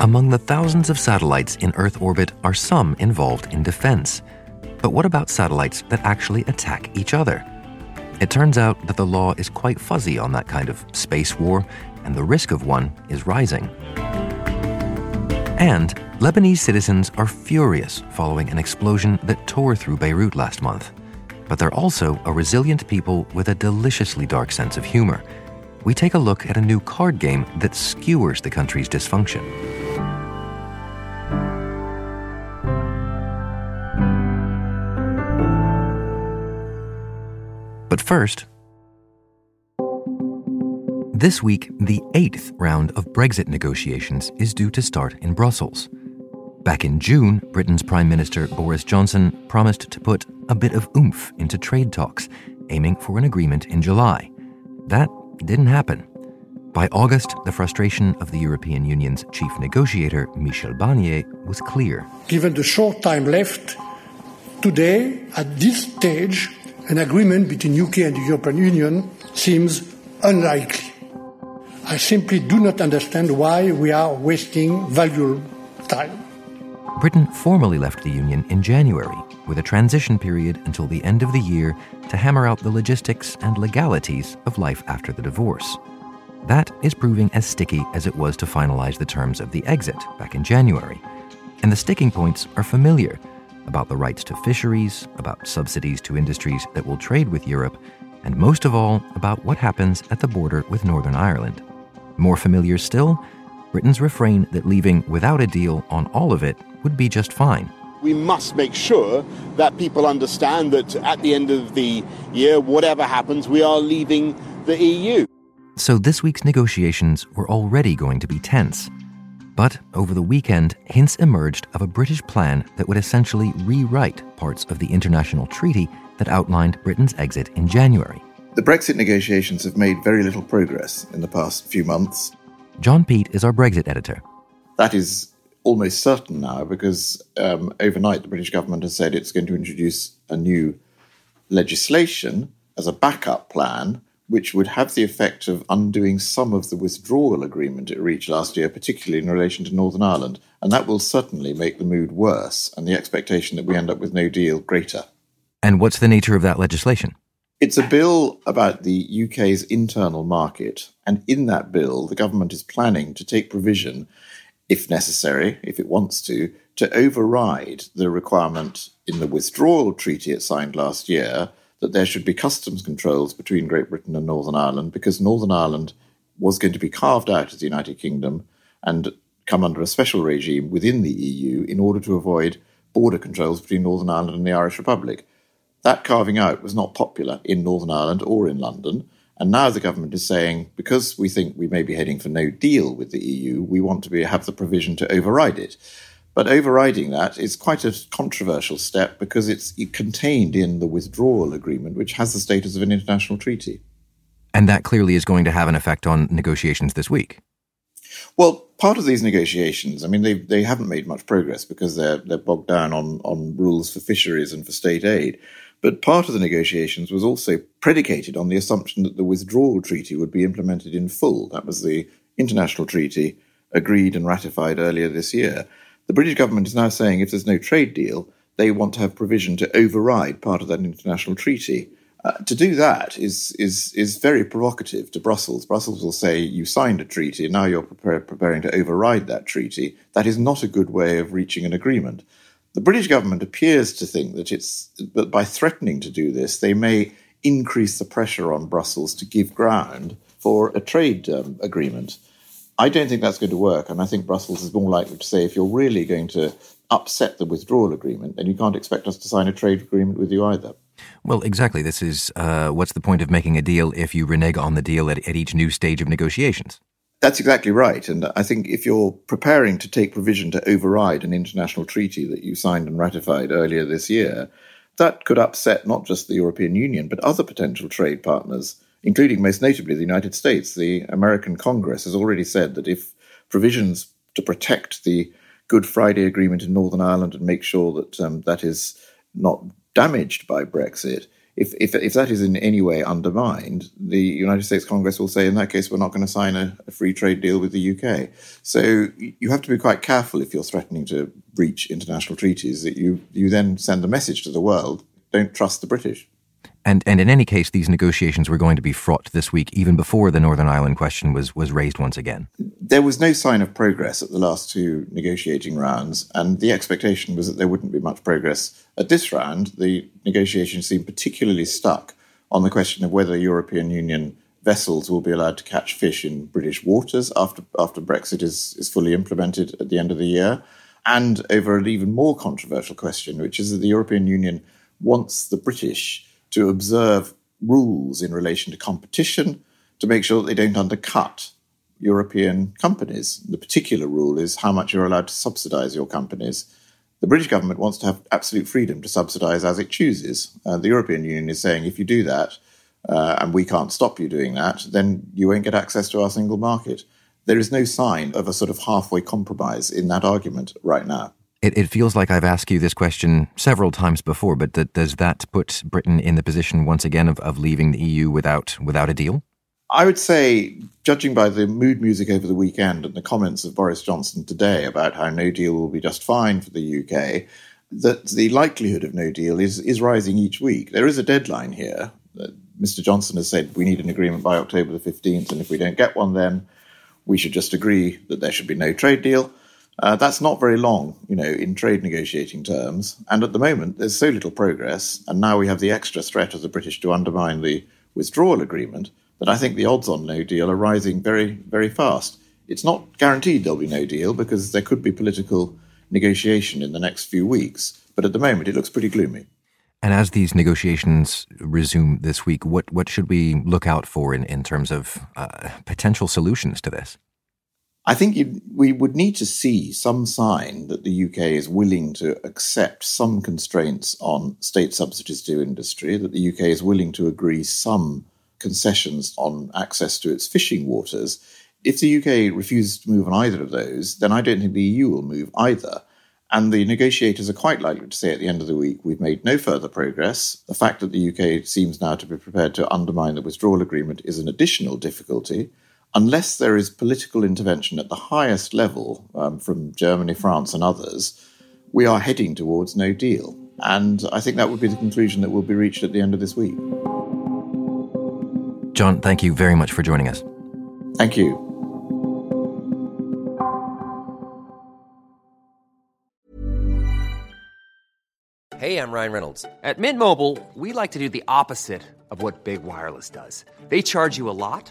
Among the thousands of satellites in Earth orbit are some involved in defense. But what about satellites that actually attack each other? It turns out that the law is quite fuzzy on that kind of space war, and the risk of one is rising. And Lebanese citizens are furious following an explosion that tore through Beirut last month. But they're also a resilient people with a deliciously dark sense of humor. We take a look at a new card game that skewers the country's dysfunction. First, this week, the eighth round of Brexit negotiations is due to start in Brussels. Back in June, Britain's Prime Minister Boris Johnson promised to put a bit of oomph into trade talks, aiming for an agreement in July. That didn't happen. By August, the frustration of the European Union's chief negotiator, Michel Barnier, was clear. Given the short time left, today, at this stage, an agreement between UK and the European Union seems unlikely. I simply do not understand why we are wasting valuable time. Britain formally left the Union in January, with a transition period until the end of the year to hammer out the logistics and legalities of life after the divorce. That is proving as sticky as it was to finalize the terms of the exit back in January. And the sticking points are familiar about the rights to fisheries, about subsidies to industries that will trade with Europe, and most of all, about what happens at the border with Northern Ireland. More familiar still, Britain's refrain that leaving without a deal on all of it would be just fine. We must make sure that people understand that at the end of the year, whatever happens, we are leaving the EU. So this week's negotiations were already going to be tense. But over the weekend, hints emerged of a British plan that would essentially rewrite parts of the international treaty that outlined Britain's exit in January. The Brexit negotiations have made very little progress in the past few months. John Peet is our Brexit editor. That is almost certain now because um, overnight the British government has said it's going to introduce a new legislation as a backup plan which would have the effect of undoing some of the withdrawal agreement it reached last year, particularly in relation to Northern Ireland. And that will certainly make the mood worse and the expectation that we end up with no deal greater. And what's the nature of that legislation? It's a bill about the UK's internal market. And in that bill, the government is planning to take provision, if necessary, if it wants to, to override the requirement in the withdrawal treaty it signed last year that there should be customs controls between Great Britain and Northern Ireland because Northern Ireland was going to be carved out of the United Kingdom and come under a special regime within the EU in order to avoid border controls between Northern Ireland and the Irish Republic. That carving out was not popular in Northern Ireland or in London. And now the government is saying, because we think we may be heading for no deal with the EU, we want to be, have the provision to override it. But overriding that is quite a controversial step because it's contained in the withdrawal agreement, which has the status of an international treaty. And that clearly is going to have an effect on negotiations this week. Well, part of these negotiations, I mean, they they haven't made much progress because they're they're bogged down on on rules for fisheries and for state aid. But part of the negotiations was also predicated on the assumption that the withdrawal treaty would be implemented in full. That was the international treaty agreed and ratified earlier this year. The British government is now saying if there's no trade deal, they want to have provision to override part of that international treaty. Uh, to do that is, is, is very provocative to Brussels. Brussels will say, You signed a treaty, now you're prepare, preparing to override that treaty. That is not a good way of reaching an agreement. The British government appears to think that, it's, that by threatening to do this, they may increase the pressure on Brussels to give ground for a trade um, agreement. I don't think that's going to work, and I think Brussels is more likely to say if you're really going to upset the withdrawal agreement, then you can't expect us to sign a trade agreement with you either. Well, exactly. This is uh, what's the point of making a deal if you renege on the deal at, at each new stage of negotiations? That's exactly right. And I think if you're preparing to take provision to override an international treaty that you signed and ratified earlier this year, that could upset not just the European Union, but other potential trade partners including most notably the United States. The American Congress has already said that if provisions to protect the Good Friday Agreement in Northern Ireland and make sure that um, that is not damaged by Brexit, if, if, if that is in any way undermined, the United States Congress will say, in that case, we're not going to sign a, a, free trade deal with the UK. So you have to be quite careful if you're threatening to breach international treaties that you, you then send a message to the world don't trust the British. And and in any case, these negotiations were going to be fraught this week, even before the Northern Ireland question was was raised once again. There was no sign of progress at the last two negotiating rounds, and the expectation was that there wouldn't be much progress at this round. The negotiations seemed particularly stuck on the question of whether European Union vessels will be allowed to catch fish in British waters after after Brexit is, is fully implemented at the end of the year, and over an even more controversial question, which is that the European Union wants the British to observe rules in relation to competition to make sure that they don't undercut European companies. The particular rule is how much you're allowed to subsidize your companies. The British government wants to have absolute freedom to subsidize as it chooses. Uh, the European Union is saying if you do that, uh, and we can't stop you doing that, then you won't get access to our single market. There is no sign of a sort of halfway compromise in that argument right now. It, it, feels like I've asked you this question several times before, but th- does that put Britain in the position once again of, of leaving the EU without without a deal? I would say, judging by the mood music over the weekend and the comments of Boris Johnson today about how no deal will be just fine for the UK, that the likelihood of no deal is, is rising each week. There is a deadline here. Uh, Mr. Johnson has said we need an agreement by October the 15th, and if we don't get one, then we should just agree that there should be no trade deal. Uh, that's not very long, you know, in trade negotiating terms. And at the moment, there's so little progress, and now we have the extra threat of the British to undermine the withdrawal agreement that I think the odds on no deal are rising very, very fast. It's not guaranteed there'll be no deal because there could be political negotiation in the next few weeks, but at the moment it looks pretty gloomy. And as these negotiations resume this week, what, what should we look out for in, in terms of uh, potential solutions to this? I think we would need to see some sign that the UK is willing to accept some constraints on state subsidies to industry, that the UK is willing to agree some concessions on access to its fishing waters. If the UK refuses to move on either of those, then I don't think the EU will move either. And the negotiators are quite likely to say at the end of the week, we've made no further progress. The fact that the UK seems now to be prepared to undermine the withdrawal agreement is an additional difficulty unless there is political intervention at the highest level um, from Germany, France, and others, we are heading towards no deal. And I think that would be the conclusion that will be reached at the end of this week. John, thank you very much for joining us. Thank you. Hey, I'm Ryan Reynolds. At Mint Mobile, we like to do the opposite of what Big Wireless does. They charge you a lot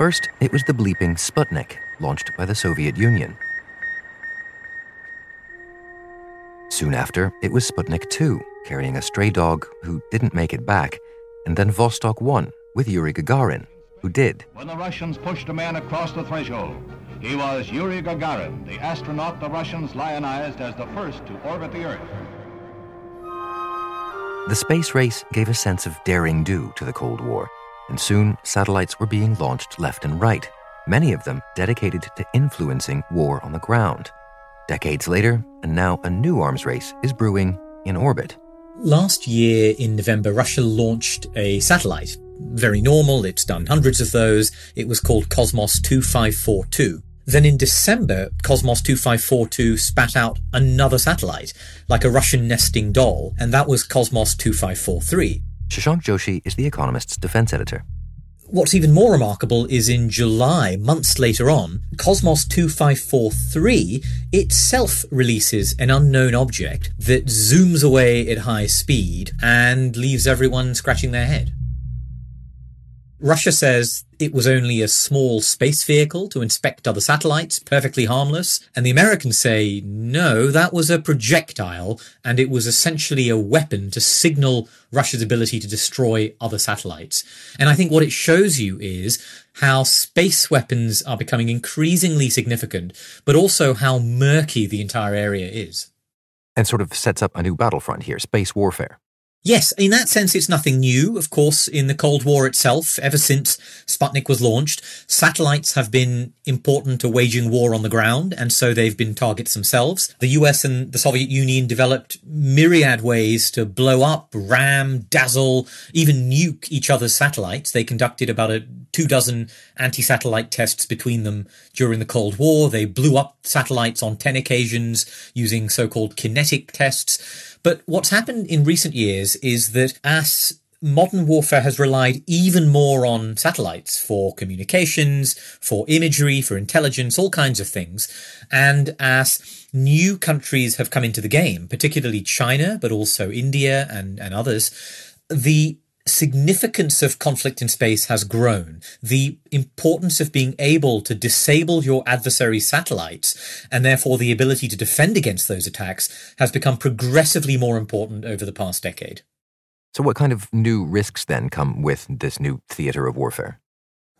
First, it was the bleeping Sputnik, launched by the Soviet Union. Soon after, it was Sputnik 2, carrying a stray dog who didn't make it back, and then Vostok 1 with Yuri Gagarin, who did. When the Russians pushed a man across the threshold, he was Yuri Gagarin, the astronaut the Russians lionized as the first to orbit the Earth. The space race gave a sense of daring do to the Cold War, and soon satellites were being launched left and right, many of them dedicated to influencing war on the ground. Decades later, and now a new arms race is brewing in orbit. Last year in November, Russia launched a satellite. Very normal, it's done hundreds of those. It was called Cosmos 2542. Then in December, Cosmos 2542 spat out another satellite, like a Russian nesting doll, and that was Cosmos 2543. Shashank Joshi is The Economist's defense editor. What's even more remarkable is in July, months later on, Cosmos 2543 itself releases an unknown object that zooms away at high speed and leaves everyone scratching their head. Russia says it was only a small space vehicle to inspect other satellites, perfectly harmless. And the Americans say, no, that was a projectile, and it was essentially a weapon to signal Russia's ability to destroy other satellites. And I think what it shows you is how space weapons are becoming increasingly significant, but also how murky the entire area is. And sort of sets up a new battlefront here space warfare. Yes, in that sense, it's nothing new. Of course, in the Cold War itself, ever since Sputnik was launched, satellites have been important to waging war on the ground, and so they've been targets themselves. The US and the Soviet Union developed myriad ways to blow up, ram, dazzle, even nuke each other's satellites. They conducted about a two dozen anti-satellite tests between them during the Cold War. They blew up satellites on 10 occasions using so-called kinetic tests. But what's happened in recent years is that as modern warfare has relied even more on satellites for communications, for imagery, for intelligence, all kinds of things. And as new countries have come into the game, particularly China, but also India and, and others, the significance of conflict in space has grown. The importance of being able to disable your adversary's satellites and therefore the ability to defend against those attacks has become progressively more important over the past decade. So, what kind of new risks then come with this new theater of warfare?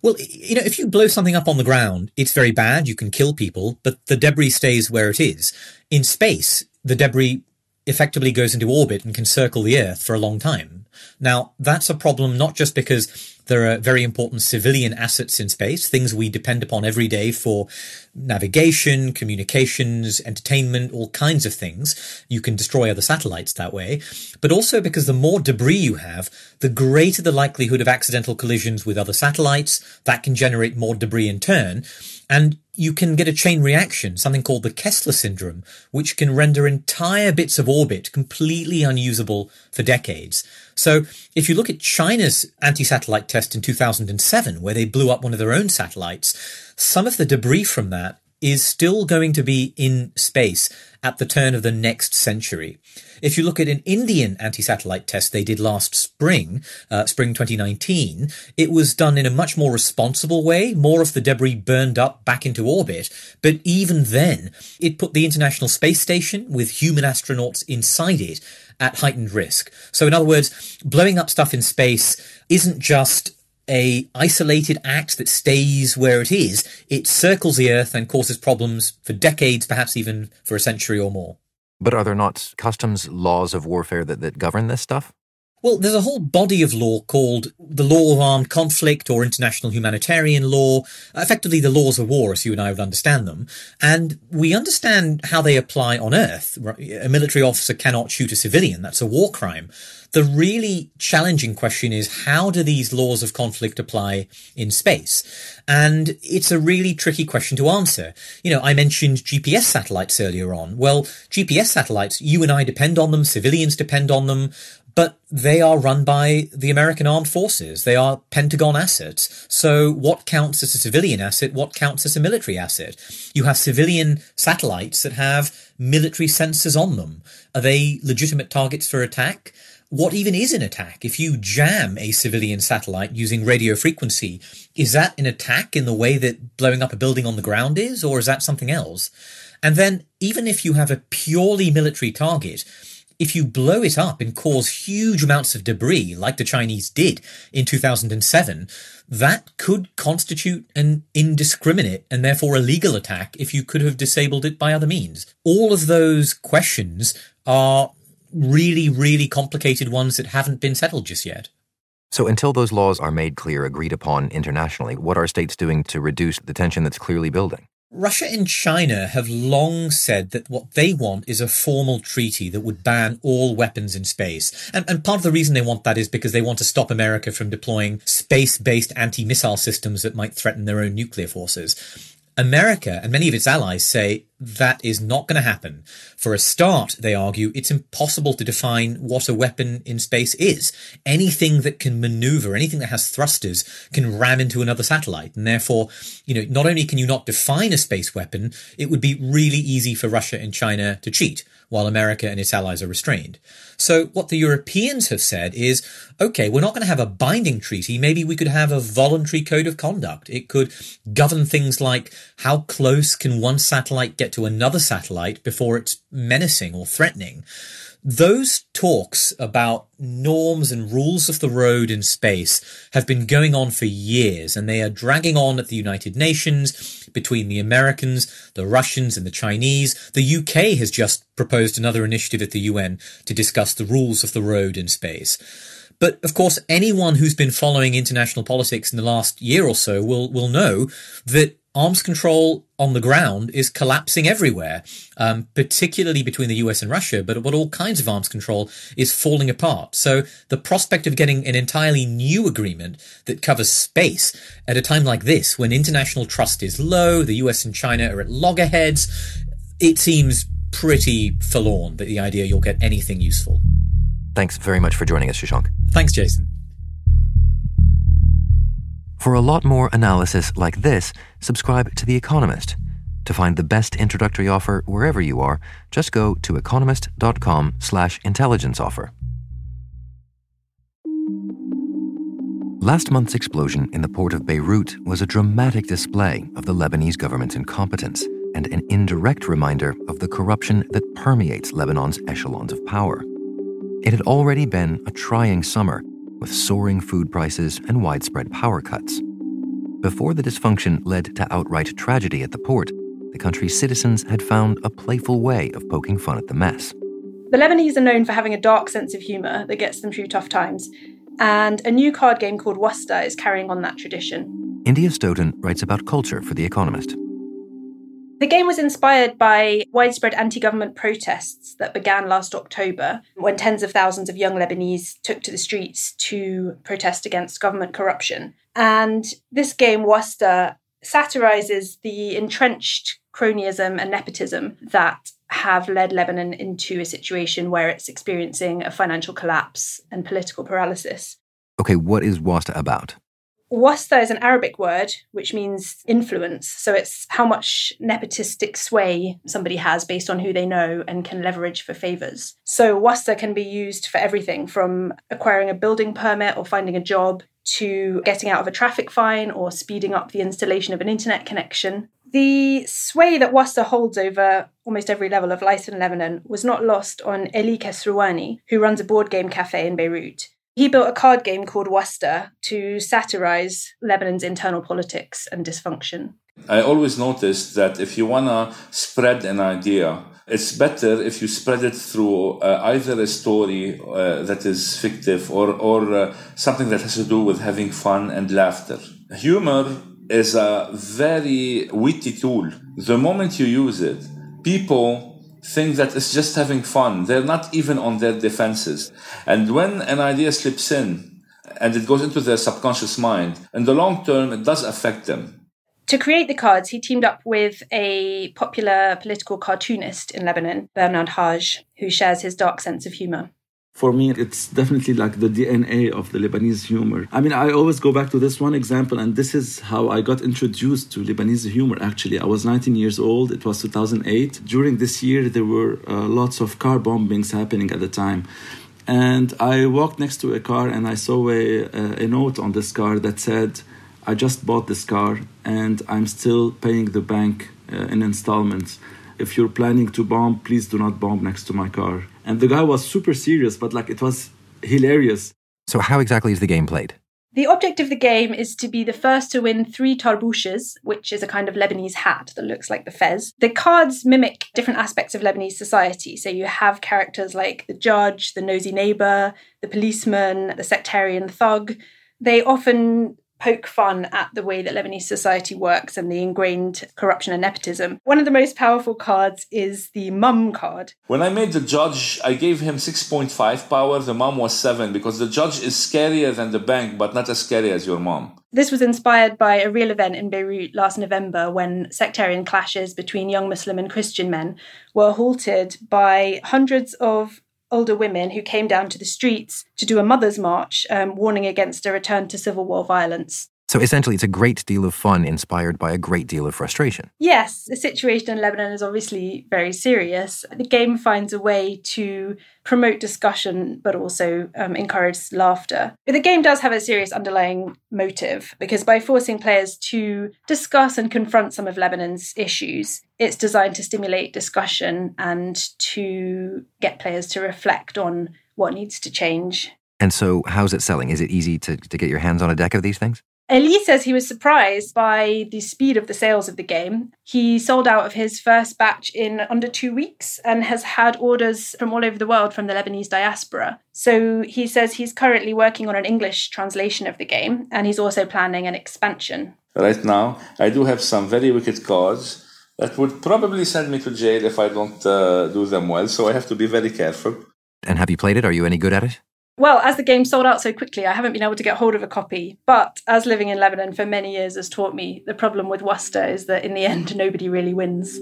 Well, you know, if you blow something up on the ground, it's very bad. You can kill people, but the debris stays where it is. In space, the debris effectively goes into orbit and can circle the Earth for a long time. Now, that's a problem not just because there are very important civilian assets in space, things we depend upon every day for navigation, communications, entertainment, all kinds of things. You can destroy other satellites that way. But also because the more debris you have, the greater the likelihood of accidental collisions with other satellites. That can generate more debris in turn. And you can get a chain reaction, something called the Kessler syndrome, which can render entire bits of orbit completely unusable for decades. So if you look at China's anti-satellite test in 2007, where they blew up one of their own satellites, some of the debris from that is still going to be in space at the turn of the next century. If you look at an Indian anti-satellite test they did last spring, uh, spring 2019, it was done in a much more responsible way. More of the debris burned up back into orbit. But even then, it put the International Space Station with human astronauts inside it at heightened risk. So in other words, blowing up stuff in space isn't just a isolated act that stays where it is. It circles the Earth and causes problems for decades, perhaps even for a century or more. But are there not customs laws of warfare that, that govern this stuff? Well, there's a whole body of law called the law of armed conflict or international humanitarian law, effectively the laws of war as you and I would understand them. And we understand how they apply on Earth. A military officer cannot shoot a civilian. That's a war crime. The really challenging question is how do these laws of conflict apply in space? And it's a really tricky question to answer. You know, I mentioned GPS satellites earlier on. Well, GPS satellites, you and I depend on them, civilians depend on them but they are run by the American armed forces. They are Pentagon assets. So what counts as a civilian asset? What counts as a military asset? You have civilian satellites that have military sensors on them. Are they legitimate targets for attack? What even is an attack? If you jam a civilian satellite using radio frequency, is that an attack in the way that blowing up a building on the ground is, or is that something else? And then, even if you have a purely military target, if you blow it up and cause huge amounts of debris, like the Chinese did in 2007, that could constitute an indiscriminate and therefore illegal attack if you could have disabled it by other means. All of those questions are really, really complicated ones that haven't been settled just yet. So, until those laws are made clear, agreed upon internationally, what are states doing to reduce the tension that's clearly building? Russia and China have long said that what they want is a formal treaty that would ban all weapons in space. And, and part of the reason they want that is because they want to stop America from deploying space based anti missile systems that might threaten their own nuclear forces. America and many of its allies say that is not going to happen. For a start, they argue it's impossible to define what a weapon in space is. Anything that can maneuver, anything that has thrusters can ram into another satellite. And therefore, you know, not only can you not define a space weapon, it would be really easy for Russia and China to cheat while America and its allies are restrained. So what the Europeans have said is, okay, we're not going to have a binding treaty. Maybe we could have a voluntary code of conduct. It could govern things like how close can one satellite get to another satellite before it's menacing or threatening those talks about norms and rules of the road in space have been going on for years and they are dragging on at the United Nations between the Americans, the Russians and the Chinese. The UK has just proposed another initiative at the UN to discuss the rules of the road in space. But of course, anyone who's been following international politics in the last year or so will, will know that arms control on the ground is collapsing everywhere, um, particularly between the US and Russia, but, but all kinds of arms control is falling apart. So the prospect of getting an entirely new agreement that covers space at a time like this, when international trust is low, the US and China are at loggerheads, it seems pretty forlorn that the idea you'll get anything useful. Thanks very much for joining us, Shashank. Thanks, Jason. For a lot more analysis like this, subscribe to The Economist. To find the best introductory offer wherever you are, just go to economist.com slash intelligence offer. Last month's explosion in the port of Beirut was a dramatic display of the Lebanese government's incompetence and an indirect reminder of the corruption that permeates Lebanon's echelons of power. It had already been a trying summer with soaring food prices and widespread power cuts. Before the dysfunction led to outright tragedy at the port, the country's citizens had found a playful way of poking fun at the mess. The Lebanese are known for having a dark sense of humour that gets them through tough times, and a new card game called Wasta is carrying on that tradition. India Stoughton writes about culture for The Economist. The game was inspired by widespread anti government protests that began last October when tens of thousands of young Lebanese took to the streets to protest against government corruption. And this game, Wasta, satirizes the entrenched cronyism and nepotism that have led Lebanon into a situation where it's experiencing a financial collapse and political paralysis. Okay, what is Wasta about? Wasta is an Arabic word which means influence. So it's how much nepotistic sway somebody has based on who they know and can leverage for favors. So Wasta can be used for everything from acquiring a building permit or finding a job to getting out of a traffic fine or speeding up the installation of an internet connection. The sway that Wasta holds over almost every level of life in Lebanon was not lost on Eli Kesrouani, who runs a board game cafe in Beirut. He built a card game called Wasta to satirize Lebanon's internal politics and dysfunction. I always noticed that if you want to spread an idea, it's better if you spread it through uh, either a story uh, that is fictive or, or uh, something that has to do with having fun and laughter. Humor is a very witty tool. The moment you use it, people think that it's just having fun. They're not even on their defenses. And when an idea slips in and it goes into their subconscious mind, in the long term, it does affect them. To create the cards, he teamed up with a popular political cartoonist in Lebanon, Bernard Hage, who shares his dark sense of humor for me, it's definitely like the DNA of the Lebanese humor. I mean, I always go back to this one example, and this is how I got introduced to Lebanese humor. Actually, I was 19 years old, it was 2008. During this year, there were uh, lots of car bombings happening at the time. And I walked next to a car and I saw a, a note on this car that said, I just bought this car and I'm still paying the bank uh, in installments. If you're planning to bomb, please do not bomb next to my car and the guy was super serious, but like it was hilarious. So, how exactly is the game played? The object of the game is to be the first to win three tarbouches, which is a kind of Lebanese hat that looks like the fez. The cards mimic different aspects of Lebanese society. So you have characters like the judge, the nosy neighbor, the policeman, the sectarian thug. They often poke fun at the way that Lebanese society works and the ingrained corruption and nepotism. One of the most powerful cards is the mum card. When I made the judge, I gave him 6.5 power, the mom was 7, because the judge is scarier than the bank, but not as scary as your mom. This was inspired by a real event in Beirut last November when sectarian clashes between young Muslim and Christian men were halted by hundreds of older women who came down to the streets to do a mother's march, um, warning against a return to civil war violence. So essentially, it's a great deal of fun inspired by a great deal of frustration. Yes, the situation in Lebanon is obviously very serious. The game finds a way to promote discussion but also um, encourage laughter. But the game does have a serious underlying motive because by forcing players to discuss and confront some of Lebanon's issues, it's designed to stimulate discussion and to get players to reflect on what needs to change. And so, how's it selling? Is it easy to, to get your hands on a deck of these things? Elie says he was surprised by the speed of the sales of the game. He sold out of his first batch in under two weeks and has had orders from all over the world from the Lebanese diaspora. So he says he's currently working on an English translation of the game and he's also planning an expansion. Right now, I do have some very wicked cards that would probably send me to jail if I don't uh, do them well, so I have to be very careful. And have you played it? Are you any good at it? Well, as the game sold out so quickly, I haven't been able to get hold of a copy. But as living in Lebanon for many years has taught me, the problem with Wasta is that in the end, nobody really wins.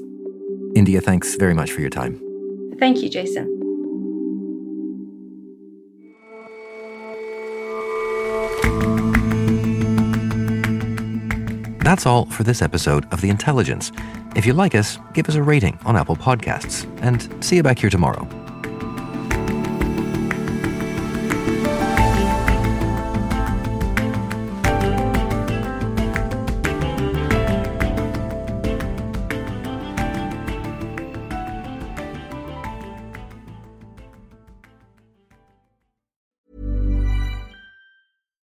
India, thanks very much for your time. Thank you, Jason. That's all for this episode of The Intelligence. If you like us, give us a rating on Apple Podcasts, and see you back here tomorrow.